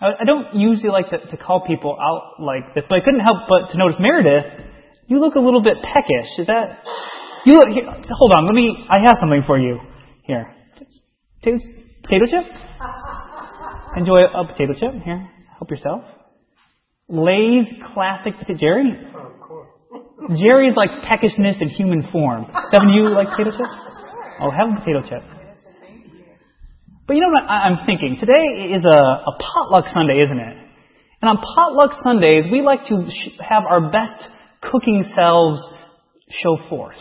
I I don't usually like to, to call people out like this, but I couldn't help but to notice Meredith. You look a little bit peckish. Is that? You look. Here, hold on. Let me. I have something for you. Here. Potato, potato chip. Enjoy a potato chip. Here. Help yourself. Lay's classic potato. Jerry. Jerry's like peckishness in human form. Devin, you like potato chip? Oh, have a potato chip. But you know what I'm thinking? Today is a, a potluck Sunday, isn't it? And on potluck Sundays, we like to sh- have our best cooking selves show forth.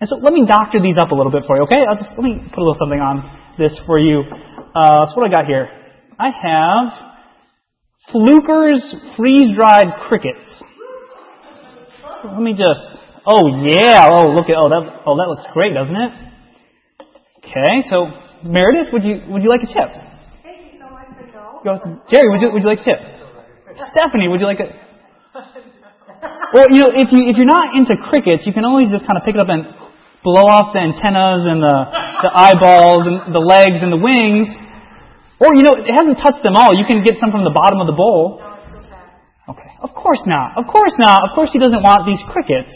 And so let me doctor these up a little bit for you, okay? I'll just, let me put a little something on this for you. Uh, so what I got here? I have Fluker's freeze-dried crickets. Let me just, oh yeah, oh look at, oh that, oh that looks great, doesn't it? Okay, so Meredith, would you, would you like a chip? Thank you so much for no. Go, Jerry, would you, would you like a chip? Stephanie, would you like a? Well, you know, if you if you're not into crickets, you can always just kind of pick it up and blow off the antennas and the the eyeballs and the legs and the wings. Or you know, it hasn't touched them all. You can get some from the bottom of the bowl. No, it's so bad. Okay. Of course not. Of course not. Of course he doesn't want these crickets.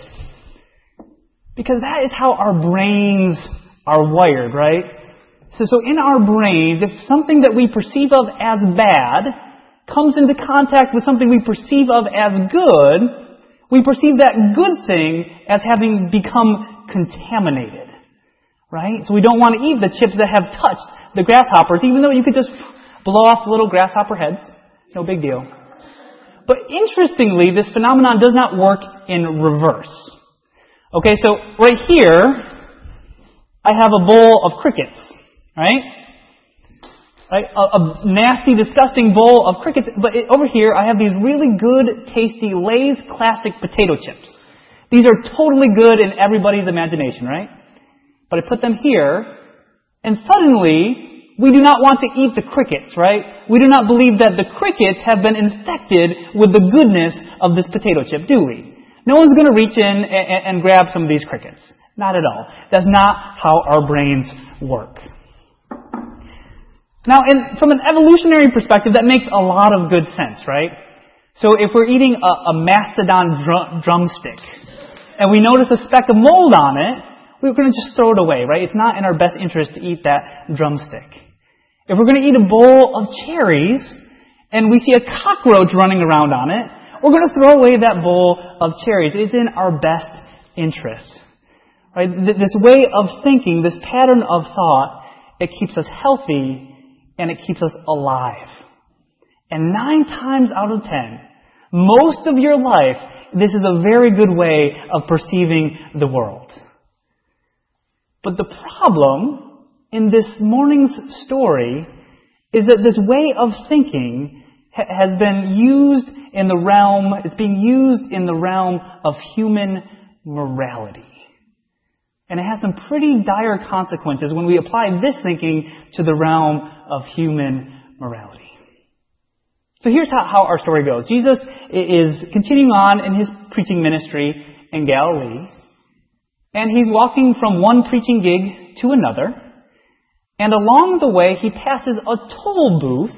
Because that is how our brains are wired, right? So, so in our brains, if something that we perceive of as bad comes into contact with something we perceive of as good, we perceive that good thing as having become contaminated. Right? So we don't want to eat the chips that have touched the grasshoppers, even though you could just blow off little grasshopper heads. No big deal. But interestingly, this phenomenon does not work in reverse. Okay, so right here, I have a bowl of crickets, right? Right? A, a nasty, disgusting bowl of crickets, but it, over here I have these really good, tasty Lay's classic potato chips. These are totally good in everybody's imagination, right? But I put them here, and suddenly, we do not want to eat the crickets, right? We do not believe that the crickets have been infected with the goodness of this potato chip, do we? No one's going to reach in and, and grab some of these crickets. Not at all. That's not how our brains work. Now, in, from an evolutionary perspective, that makes a lot of good sense, right? So if we're eating a, a mastodon drum, drumstick, and we notice a speck of mold on it, we're going to just throw it away, right? It's not in our best interest to eat that drumstick. If we're going to eat a bowl of cherries, and we see a cockroach running around on it, we're going to throw away that bowl of cherries. It's in our best interest. Right? This way of thinking, this pattern of thought, it keeps us healthy and it keeps us alive. And nine times out of ten, most of your life, this is a very good way of perceiving the world. But the problem in this morning's story is that this way of thinking ha- has been used in the realm, it's being used in the realm of human morality. And it has some pretty dire consequences when we apply this thinking to the realm of human morality. So here's how, how our story goes. Jesus is continuing on in his preaching ministry in Galilee. And he's walking from one preaching gig to another. And along the way, he passes a toll booth.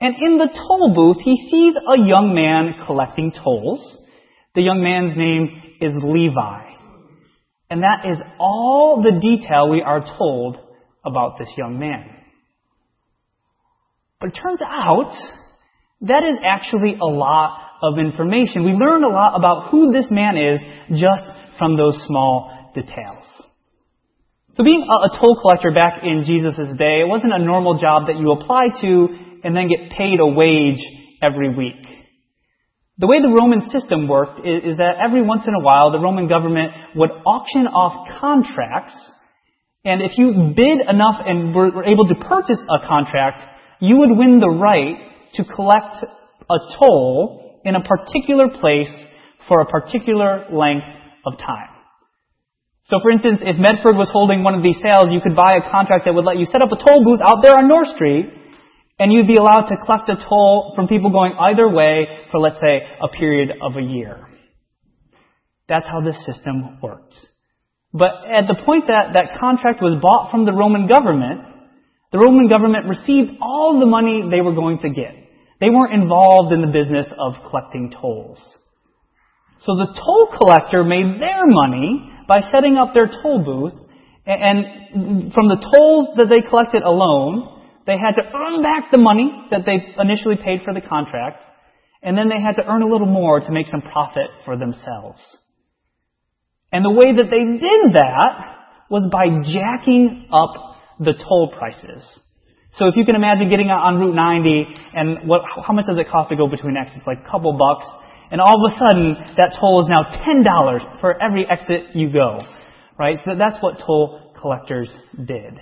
And in the toll booth, he sees a young man collecting tolls. The young man's name is Levi. And that is all the detail we are told about this young man. But it turns out that is actually a lot of information. We learn a lot about who this man is just from those small details. So being a, a toll collector back in Jesus' day, it wasn't a normal job that you apply to and then get paid a wage every week. The way the Roman system worked is, is that every once in a while the Roman government would auction off contracts and if you bid enough and were, were able to purchase a contract, you would win the right to collect a toll in a particular place for a particular length of time. So for instance, if Medford was holding one of these sales, you could buy a contract that would let you set up a toll booth out there on North Street, and you'd be allowed to collect a toll from people going either way for, let's say, a period of a year. That's how this system worked. But at the point that that contract was bought from the Roman government, The Roman government received all the money they were going to get. They weren't involved in the business of collecting tolls. So the toll collector made their money by setting up their toll booth, and from the tolls that they collected alone, they had to earn back the money that they initially paid for the contract, and then they had to earn a little more to make some profit for themselves. And the way that they did that was by jacking up the toll prices. So if you can imagine getting on Route 90 and what, how much does it cost to go between exits? Like a couple bucks. And all of a sudden, that toll is now $10 for every exit you go. Right? So that's what toll collectors did.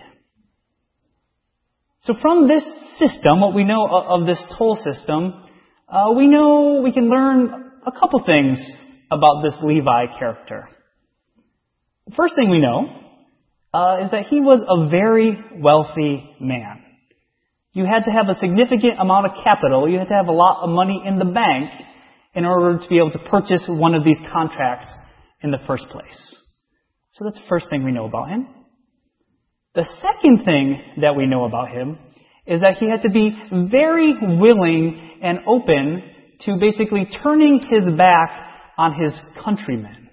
So from this system, what we know of this toll system, uh, we know we can learn a couple things about this Levi character. The first thing we know uh, is that he was a very wealthy man. You had to have a significant amount of capital. You had to have a lot of money in the bank in order to be able to purchase one of these contracts in the first place. So that's the first thing we know about him. The second thing that we know about him is that he had to be very willing and open to basically turning his back on his countrymen.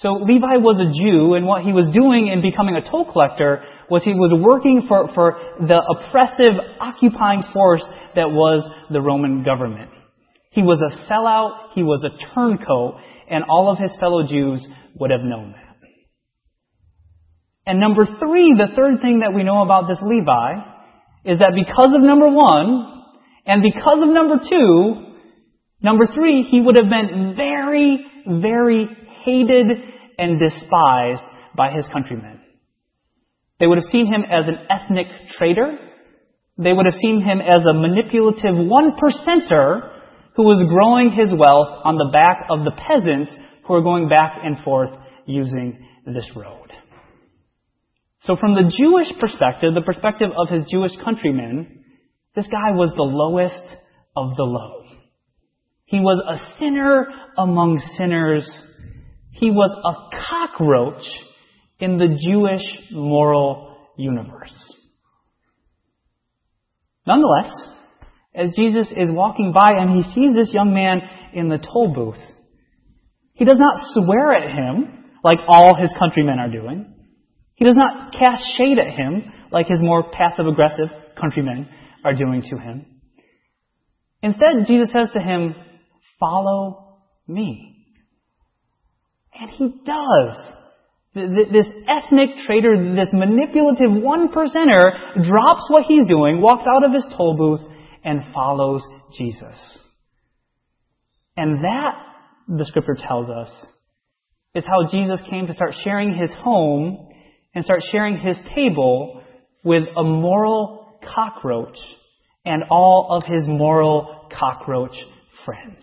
So Levi was a Jew, and what he was doing in becoming a toll collector was he was working for, for the oppressive, occupying force that was the Roman government. He was a sellout, he was a turncoat, and all of his fellow Jews would have known that. And number three, the third thing that we know about this Levi is that because of number one, and because of number two, number three, he would have been very, very hated and despised by his countrymen. They would have seen him as an ethnic traitor. They would have seen him as a manipulative one percenter who was growing his wealth on the back of the peasants who were going back and forth using this road. So from the Jewish perspective, the perspective of his Jewish countrymen, this guy was the lowest of the low. He was a sinner among sinners. He was a cockroach in the Jewish moral universe. Nonetheless, as Jesus is walking by and he sees this young man in the toll booth, he does not swear at him like all his countrymen are doing. He does not cast shade at him like his more passive aggressive countrymen are doing to him. Instead, Jesus says to him, Follow me. And he does. This ethnic traitor, this manipulative one percenter drops what he's doing, walks out of his toll booth, and follows Jesus. And that, the scripture tells us, is how Jesus came to start sharing his home and start sharing his table with a moral cockroach and all of his moral cockroach friends.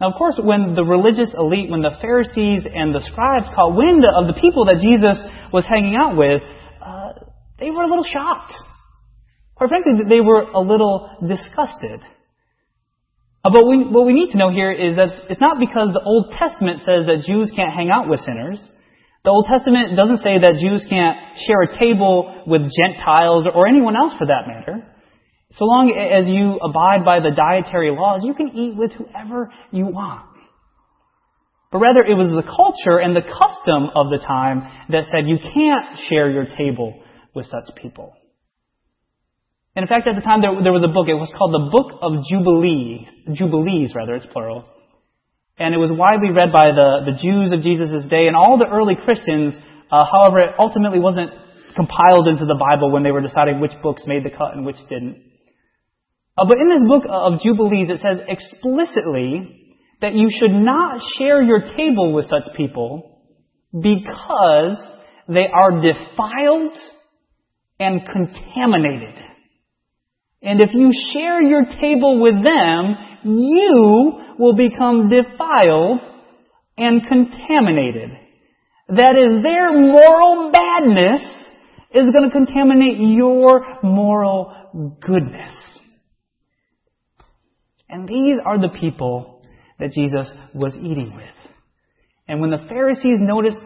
Now, of course, when the religious elite, when the Pharisees and the scribes caught wind of the people that Jesus was hanging out with, uh, they were a little shocked. Quite frankly, they were a little disgusted. Uh, but we, what we need to know here is that it's not because the Old Testament says that Jews can't hang out with sinners. The Old Testament doesn't say that Jews can't share a table with Gentiles or anyone else for that matter. So long as you abide by the dietary laws, you can eat with whoever you want. But rather, it was the culture and the custom of the time that said you can't share your table with such people. And in fact, at the time, there, there was a book. It was called the Book of Jubilee. Jubilees, rather, it's plural. And it was widely read by the, the Jews of Jesus' day and all the early Christians. Uh, however, it ultimately wasn't compiled into the Bible when they were deciding which books made the cut and which didn't. Uh, but in this book of Jubilees, it says explicitly that you should not share your table with such people because they are defiled and contaminated. And if you share your table with them, you will become defiled and contaminated. That is, their moral badness is going to contaminate your moral goodness. And these are the people that Jesus was eating with. And when the Pharisees noticed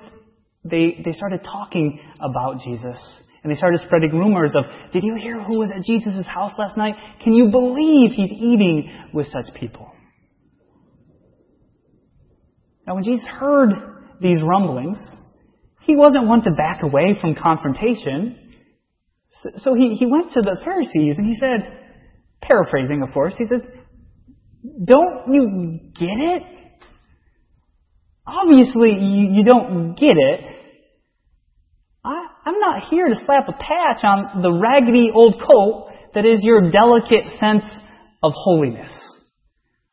they, they started talking about Jesus. And they started spreading rumors of, did you hear who was at Jesus' house last night? Can you believe he's eating with such people? Now, when Jesus heard these rumblings, he wasn't one to back away from confrontation. So he, he went to the Pharisees and he said, paraphrasing, of course, he says, Don't you get it? Obviously, you, you don't get it. I, I'm not here to slap a patch on the raggedy old coat that is your delicate sense of holiness.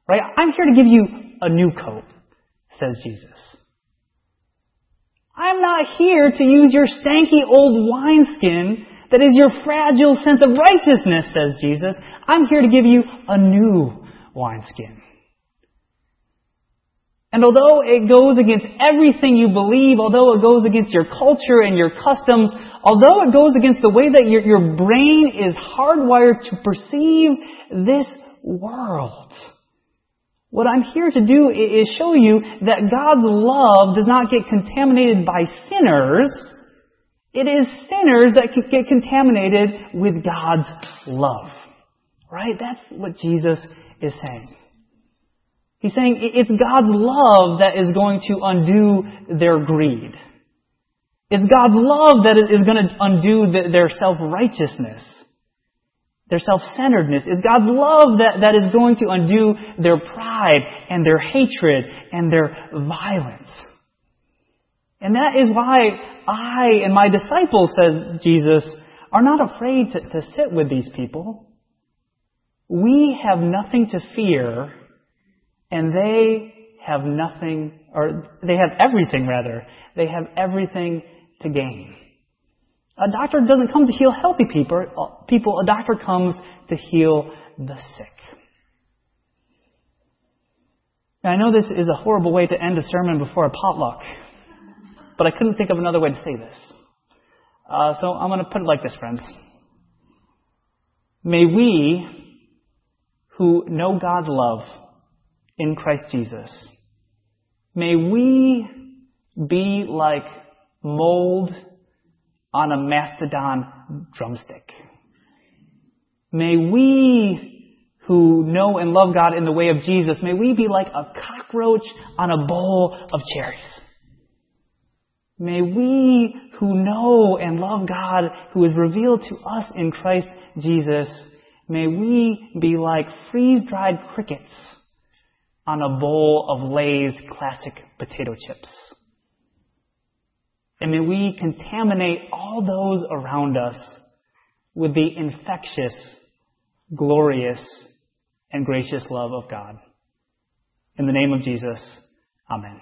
Right? I'm here to give you a new coat, says Jesus. I'm not here to use your stanky old wineskin that is your fragile sense of righteousness, says Jesus. I'm here to give you a new wineskin. And although it goes against everything you believe, although it goes against your culture and your customs, although it goes against the way that your, your brain is hardwired to perceive this world, what I'm here to do is show you that God's love does not get contaminated by sinners. It is sinners that get contaminated with God's love. Right? That's what Jesus is saying. He's saying it's God's love that is going to undo their greed. It's God's love that is going to undo their self-righteousness, their self-centeredness. It's God's love that, that is going to undo their pride and their hatred and their violence. And that is why I and my disciples, says Jesus, are not afraid to, to sit with these people. We have nothing to fear and they have nothing, or they have everything rather. They have everything to gain. A doctor doesn't come to heal healthy people. People, a doctor comes to heal the sick. Now, I know this is a horrible way to end a sermon before a potluck, but I couldn't think of another way to say this. Uh, so I'm going to put it like this, friends. May we, who know God's love, in Christ Jesus. May we be like mold on a mastodon drumstick. May we who know and love God in the way of Jesus, may we be like a cockroach on a bowl of cherries. May we who know and love God, who is revealed to us in Christ Jesus, may we be like freeze-dried crickets on a bowl of Lay's classic potato chips. And may we contaminate all those around us with the infectious, glorious, and gracious love of God. In the name of Jesus, Amen.